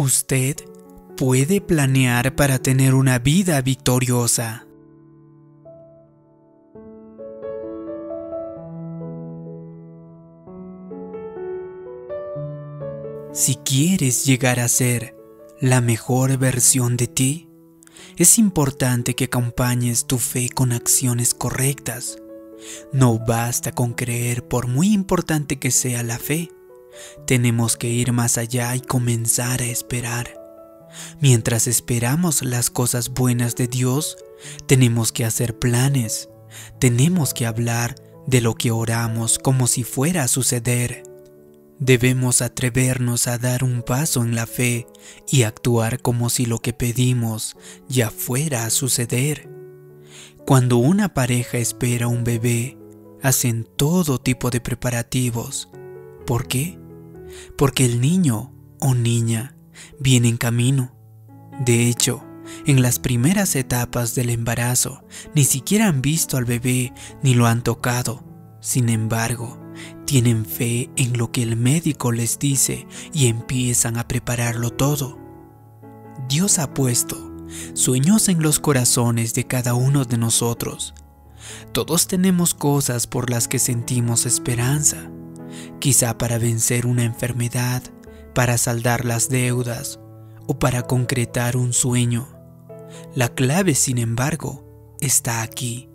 Usted puede planear para tener una vida victoriosa. Si quieres llegar a ser la mejor versión de ti, es importante que acompañes tu fe con acciones correctas. No basta con creer por muy importante que sea la fe. Tenemos que ir más allá y comenzar a esperar. Mientras esperamos las cosas buenas de Dios, tenemos que hacer planes. Tenemos que hablar de lo que oramos como si fuera a suceder. Debemos atrevernos a dar un paso en la fe y actuar como si lo que pedimos ya fuera a suceder. Cuando una pareja espera un bebé, hacen todo tipo de preparativos. ¿Por qué? Porque el niño o niña viene en camino. De hecho, en las primeras etapas del embarazo, ni siquiera han visto al bebé ni lo han tocado. Sin embargo, tienen fe en lo que el médico les dice y empiezan a prepararlo todo. Dios ha puesto sueños en los corazones de cada uno de nosotros. Todos tenemos cosas por las que sentimos esperanza, quizá para vencer una enfermedad, para saldar las deudas o para concretar un sueño. La clave, sin embargo, está aquí.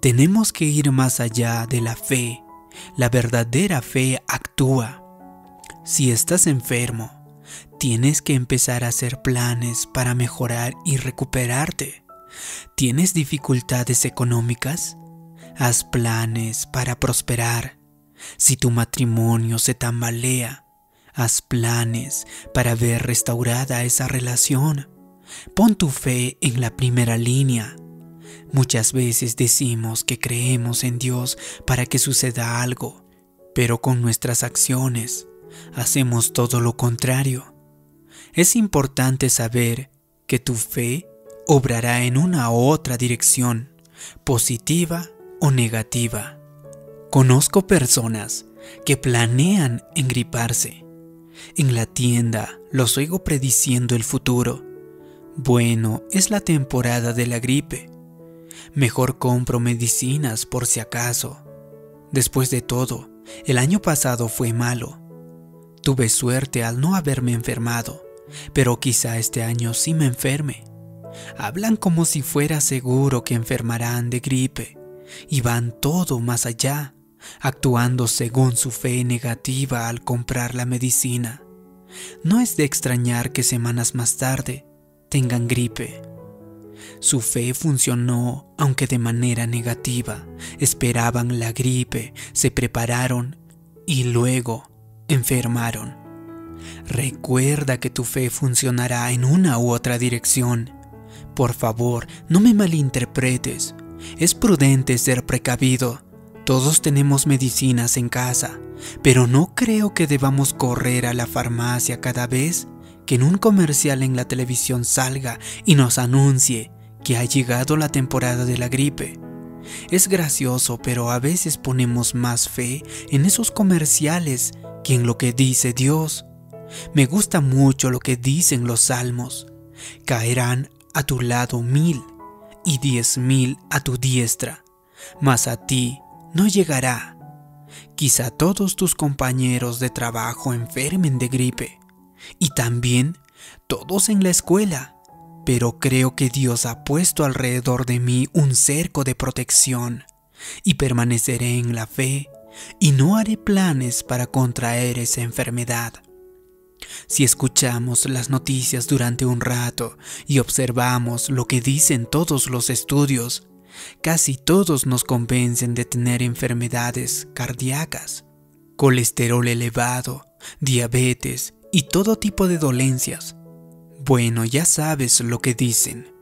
Tenemos que ir más allá de la fe la verdadera fe actúa. Si estás enfermo, tienes que empezar a hacer planes para mejorar y recuperarte. ¿Tienes dificultades económicas? Haz planes para prosperar. Si tu matrimonio se tambalea, haz planes para ver restaurada esa relación. Pon tu fe en la primera línea Muchas veces decimos que creemos en Dios para que suceda algo, pero con nuestras acciones hacemos todo lo contrario. Es importante saber que tu fe obrará en una u otra dirección, positiva o negativa. Conozco personas que planean engriparse. En la tienda los oigo prediciendo el futuro. Bueno, es la temporada de la gripe. Mejor compro medicinas por si acaso. Después de todo, el año pasado fue malo. Tuve suerte al no haberme enfermado, pero quizá este año sí me enferme. Hablan como si fuera seguro que enfermarán de gripe y van todo más allá, actuando según su fe negativa al comprar la medicina. No es de extrañar que semanas más tarde tengan gripe. Su fe funcionó, aunque de manera negativa. Esperaban la gripe, se prepararon y luego enfermaron. Recuerda que tu fe funcionará en una u otra dirección. Por favor, no me malinterpretes. Es prudente ser precavido. Todos tenemos medicinas en casa, pero no creo que debamos correr a la farmacia cada vez que en un comercial en la televisión salga y nos anuncie que ha llegado la temporada de la gripe. Es gracioso, pero a veces ponemos más fe en esos comerciales que en lo que dice Dios. Me gusta mucho lo que dicen los salmos. Caerán a tu lado mil y diez mil a tu diestra, mas a ti no llegará. Quizá todos tus compañeros de trabajo enfermen de gripe y también todos en la escuela pero creo que Dios ha puesto alrededor de mí un cerco de protección y permaneceré en la fe y no haré planes para contraer esa enfermedad. Si escuchamos las noticias durante un rato y observamos lo que dicen todos los estudios, casi todos nos convencen de tener enfermedades cardíacas, colesterol elevado, diabetes y todo tipo de dolencias bueno, ya sabes lo que dicen.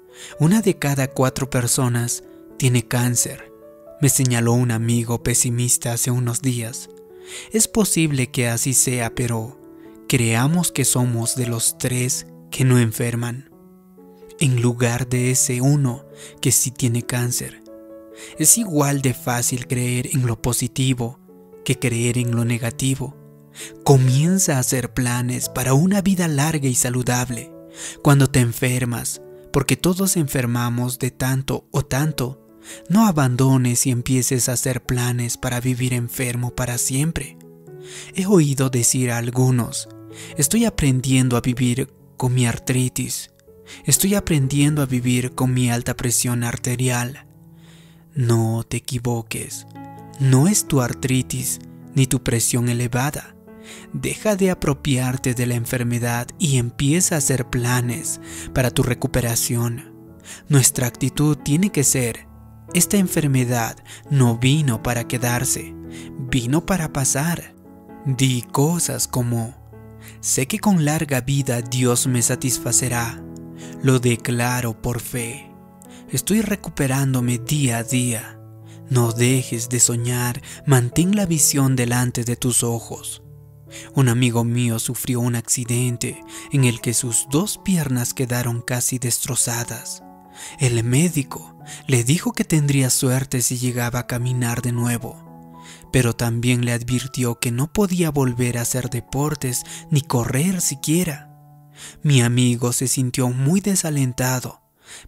Una de cada cuatro personas tiene cáncer, me señaló un amigo pesimista hace unos días. Es posible que así sea, pero creamos que somos de los tres que no enferman, en lugar de ese uno que sí tiene cáncer. Es igual de fácil creer en lo positivo que creer en lo negativo. Comienza a hacer planes para una vida larga y saludable. Cuando te enfermas, porque todos enfermamos de tanto o tanto, no abandones y empieces a hacer planes para vivir enfermo para siempre. He oído decir a algunos, estoy aprendiendo a vivir con mi artritis, estoy aprendiendo a vivir con mi alta presión arterial. No te equivoques, no es tu artritis ni tu presión elevada. Deja de apropiarte de la enfermedad y empieza a hacer planes para tu recuperación. Nuestra actitud tiene que ser, esta enfermedad no vino para quedarse, vino para pasar. Di cosas como, sé que con larga vida Dios me satisfacerá, lo declaro por fe. Estoy recuperándome día a día. No dejes de soñar, mantén la visión delante de tus ojos. Un amigo mío sufrió un accidente en el que sus dos piernas quedaron casi destrozadas. El médico le dijo que tendría suerte si llegaba a caminar de nuevo pero también le advirtió que no podía volver a hacer deportes ni correr siquiera. Mi amigo se sintió muy desalentado,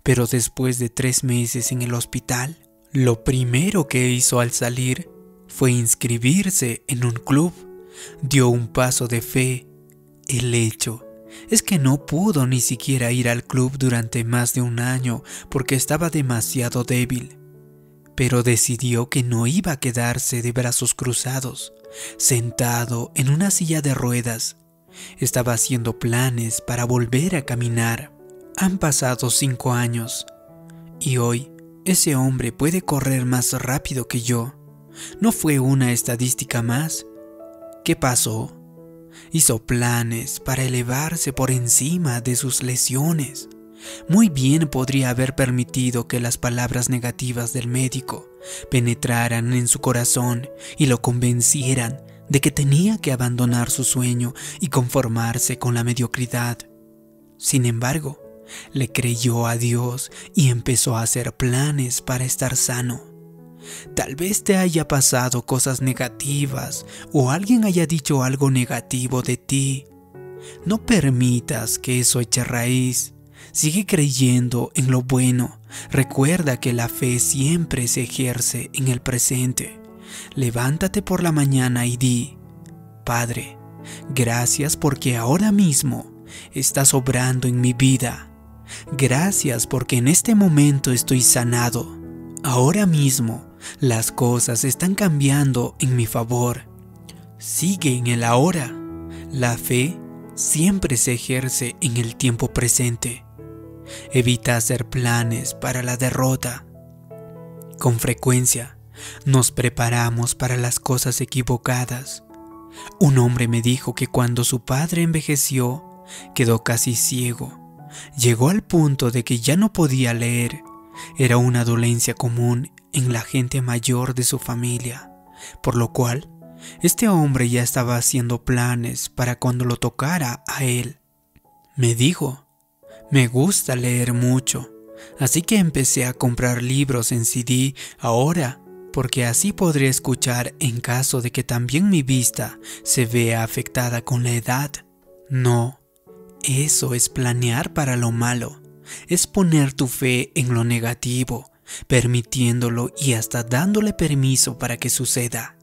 pero después de tres meses en el hospital, lo primero que hizo al salir fue inscribirse en un club. Dio un paso de fe. El hecho es que no pudo ni siquiera ir al club durante más de un año porque estaba demasiado débil pero decidió que no iba a quedarse de brazos cruzados, sentado en una silla de ruedas. Estaba haciendo planes para volver a caminar. Han pasado cinco años y hoy ese hombre puede correr más rápido que yo. No fue una estadística más. ¿Qué pasó? Hizo planes para elevarse por encima de sus lesiones. Muy bien podría haber permitido que las palabras negativas del médico penetraran en su corazón y lo convencieran de que tenía que abandonar su sueño y conformarse con la mediocridad. Sin embargo, le creyó a Dios y empezó a hacer planes para estar sano. Tal vez te haya pasado cosas negativas o alguien haya dicho algo negativo de ti. No permitas que eso eche raíz Sigue creyendo en lo bueno. Recuerda que la fe siempre se ejerce en el presente. Levántate por la mañana y di, Padre, gracias porque ahora mismo estás obrando en mi vida. Gracias porque en este momento estoy sanado. Ahora mismo las cosas están cambiando en mi favor. Sigue en el ahora. La fe siempre se ejerce en el tiempo presente. Evita hacer planes para la derrota. Con frecuencia nos preparamos para las cosas equivocadas. Un hombre me dijo que cuando su padre envejeció, quedó casi ciego. Llegó al punto de que ya no podía leer. Era una dolencia común en la gente mayor de su familia, por lo cual este hombre ya estaba haciendo planes para cuando lo tocara a él. Me dijo me gusta leer mucho, así que empecé a comprar libros en CD ahora, porque así podré escuchar en caso de que también mi vista se vea afectada con la edad. No, eso es planear para lo malo, es poner tu fe en lo negativo, permitiéndolo y hasta dándole permiso para que suceda.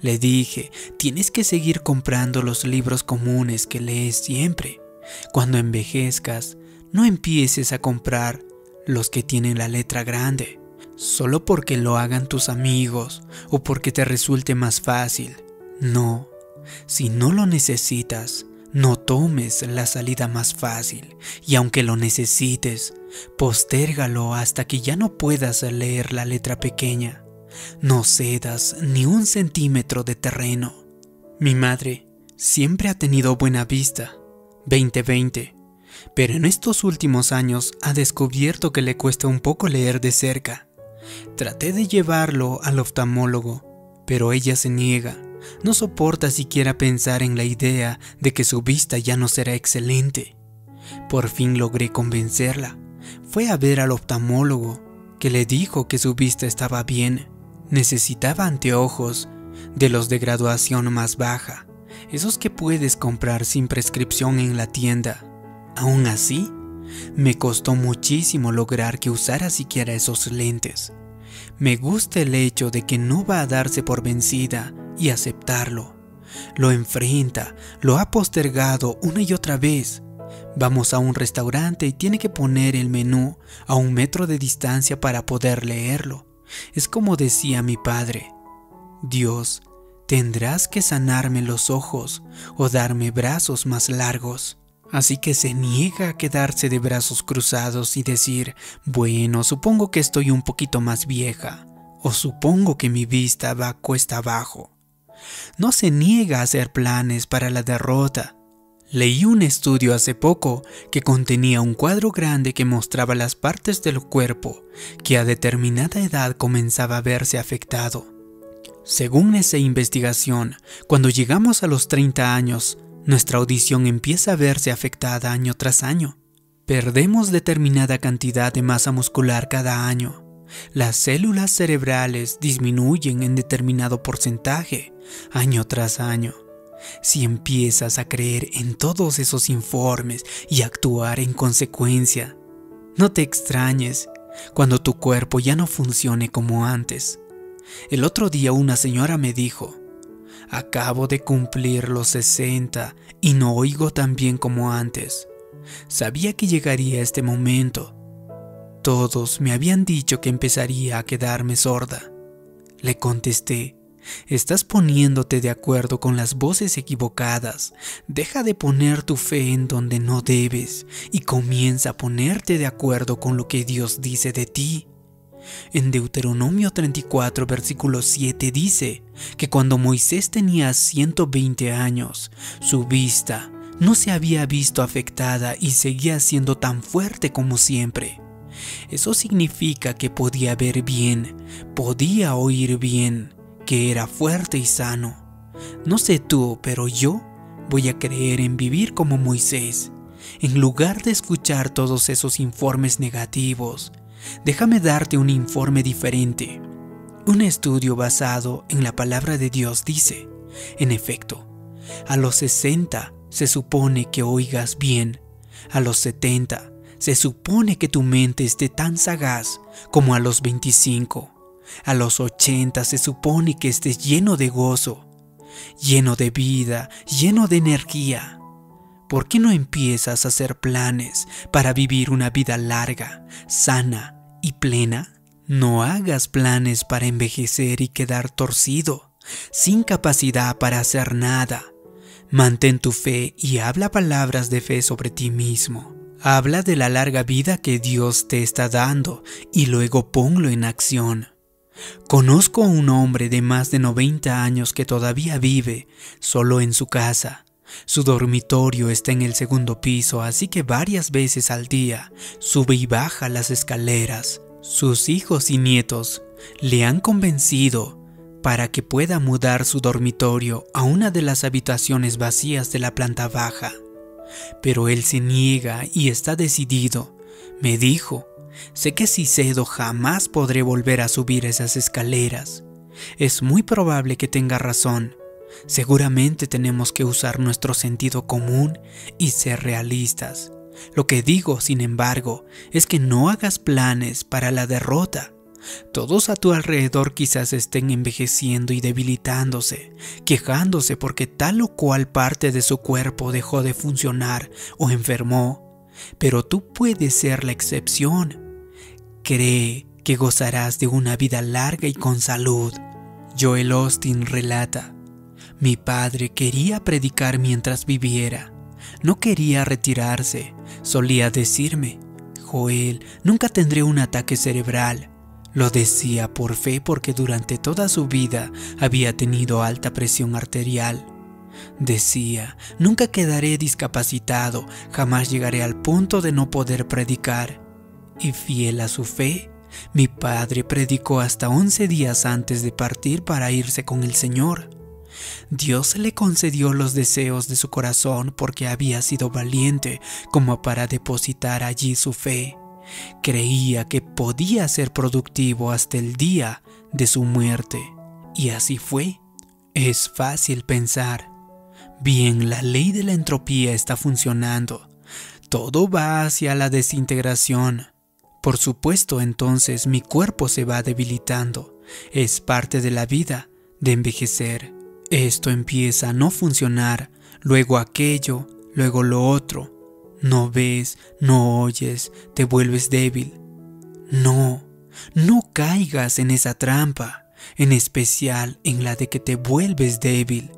Le dije, tienes que seguir comprando los libros comunes que lees siempre. Cuando envejezcas, no empieces a comprar los que tienen la letra grande, solo porque lo hagan tus amigos o porque te resulte más fácil. No, si no lo necesitas, no tomes la salida más fácil y aunque lo necesites, postérgalo hasta que ya no puedas leer la letra pequeña. No cedas ni un centímetro de terreno. Mi madre siempre ha tenido buena vista. 2020 pero en estos últimos años ha descubierto que le cuesta un poco leer de cerca. Traté de llevarlo al oftalmólogo, pero ella se niega. No soporta siquiera pensar en la idea de que su vista ya no será excelente. Por fin logré convencerla. Fue a ver al oftalmólogo, que le dijo que su vista estaba bien. Necesitaba anteojos, de los de graduación más baja, esos que puedes comprar sin prescripción en la tienda. Aún así, me costó muchísimo lograr que usara siquiera esos lentes. Me gusta el hecho de que no va a darse por vencida y aceptarlo. Lo enfrenta, lo ha postergado una y otra vez. Vamos a un restaurante y tiene que poner el menú a un metro de distancia para poder leerlo. Es como decía mi padre, Dios, tendrás que sanarme los ojos o darme brazos más largos. Así que se niega a quedarse de brazos cruzados y decir, bueno, supongo que estoy un poquito más vieja, o supongo que mi vista va cuesta abajo. No se niega a hacer planes para la derrota. Leí un estudio hace poco que contenía un cuadro grande que mostraba las partes del cuerpo que a determinada edad comenzaba a verse afectado. Según esa investigación, cuando llegamos a los 30 años, nuestra audición empieza a verse afectada año tras año. Perdemos determinada cantidad de masa muscular cada año. Las células cerebrales disminuyen en determinado porcentaje año tras año. Si empiezas a creer en todos esos informes y actuar en consecuencia, no te extrañes cuando tu cuerpo ya no funcione como antes. El otro día una señora me dijo, Acabo de cumplir los 60 y no oigo tan bien como antes. Sabía que llegaría este momento. Todos me habían dicho que empezaría a quedarme sorda. Le contesté, estás poniéndote de acuerdo con las voces equivocadas. Deja de poner tu fe en donde no debes y comienza a ponerte de acuerdo con lo que Dios dice de ti. En Deuteronomio 34, versículo 7 dice que cuando Moisés tenía 120 años, su vista no se había visto afectada y seguía siendo tan fuerte como siempre. Eso significa que podía ver bien, podía oír bien, que era fuerte y sano. No sé tú, pero yo voy a creer en vivir como Moisés. En lugar de escuchar todos esos informes negativos, Déjame darte un informe diferente. Un estudio basado en la palabra de Dios dice, en efecto, a los 60 se supone que oigas bien, a los 70 se supone que tu mente esté tan sagaz como a los 25, a los 80 se supone que estés lleno de gozo, lleno de vida, lleno de energía. ¿Por qué no empiezas a hacer planes para vivir una vida larga, sana y plena? No hagas planes para envejecer y quedar torcido, sin capacidad para hacer nada. Mantén tu fe y habla palabras de fe sobre ti mismo. Habla de la larga vida que Dios te está dando y luego ponlo en acción. Conozco a un hombre de más de 90 años que todavía vive solo en su casa su dormitorio está en el segundo piso, así que varias veces al día sube y baja las escaleras. Sus hijos y nietos le han convencido para que pueda mudar su dormitorio a una de las habitaciones vacías de la planta baja. Pero él se niega y está decidido. Me dijo, sé que si cedo jamás podré volver a subir esas escaleras. Es muy probable que tenga razón, Seguramente tenemos que usar nuestro sentido común y ser realistas. Lo que digo, sin embargo, es que no hagas planes para la derrota. Todos a tu alrededor quizás estén envejeciendo y debilitándose, quejándose porque tal o cual parte de su cuerpo dejó de funcionar o enfermó, pero tú puedes ser la excepción. Cree que gozarás de una vida larga y con salud. Joel Austin relata, mi padre quería predicar mientras viviera. No quería retirarse. Solía decirme, Joel, nunca tendré un ataque cerebral. Lo decía por fe porque durante toda su vida había tenido alta presión arterial. Decía, nunca quedaré discapacitado, jamás llegaré al punto de no poder predicar. Y fiel a su fe, mi padre predicó hasta 11 días antes de partir para irse con el Señor. Dios le concedió los deseos de su corazón porque había sido valiente como para depositar allí su fe. Creía que podía ser productivo hasta el día de su muerte. Y así fue. Es fácil pensar, Bien, la ley de la entropía está funcionando. Todo va hacia la desintegración. Por supuesto, entonces mi cuerpo se va debilitando. Es parte de la vida, de envejecer. Esto empieza a no funcionar, luego aquello, luego lo otro. No ves, no oyes, te vuelves débil. No, no caigas en esa trampa, en especial en la de que te vuelves débil.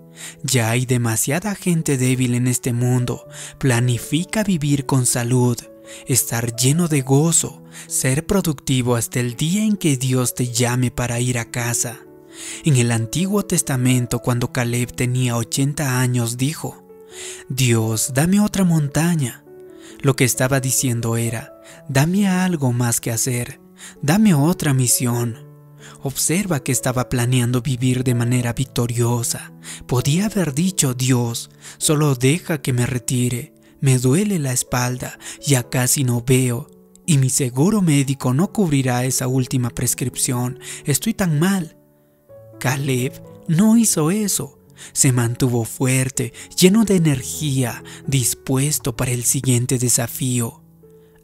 Ya hay demasiada gente débil en este mundo. Planifica vivir con salud, estar lleno de gozo, ser productivo hasta el día en que Dios te llame para ir a casa. En el Antiguo Testamento, cuando Caleb tenía 80 años, dijo, Dios, dame otra montaña. Lo que estaba diciendo era, dame algo más que hacer, dame otra misión. Observa que estaba planeando vivir de manera victoriosa. Podía haber dicho, Dios, solo deja que me retire. Me duele la espalda, ya casi no veo. Y mi seguro médico no cubrirá esa última prescripción. Estoy tan mal. Caleb no hizo eso. Se mantuvo fuerte, lleno de energía, dispuesto para el siguiente desafío.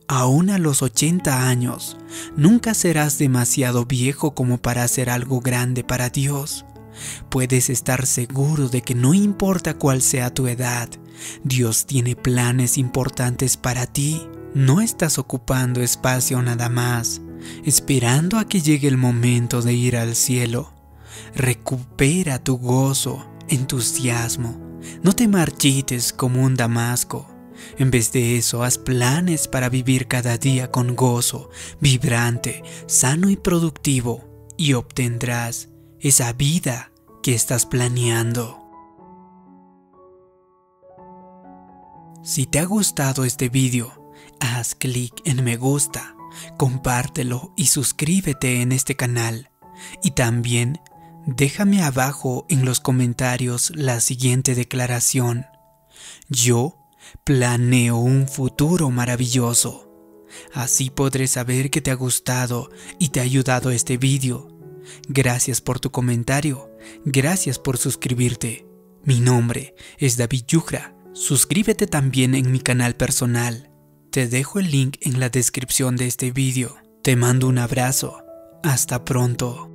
Aún a los 80 años, nunca serás demasiado viejo como para hacer algo grande para Dios. Puedes estar seguro de que no importa cuál sea tu edad, Dios tiene planes importantes para ti. No estás ocupando espacio nada más, esperando a que llegue el momento de ir al cielo. Recupera tu gozo, entusiasmo. No te marchites como un damasco. En vez de eso, haz planes para vivir cada día con gozo, vibrante, sano y productivo, y obtendrás esa vida que estás planeando. Si te ha gustado este vídeo, haz clic en me gusta, compártelo y suscríbete en este canal. Y también déjame abajo en los comentarios la siguiente declaración. Yo Planeo un futuro maravilloso. Así podré saber que te ha gustado y te ha ayudado este vídeo. Gracias por tu comentario. Gracias por suscribirte. Mi nombre es David Yugra. Suscríbete también en mi canal personal. Te dejo el link en la descripción de este vídeo. Te mando un abrazo. Hasta pronto.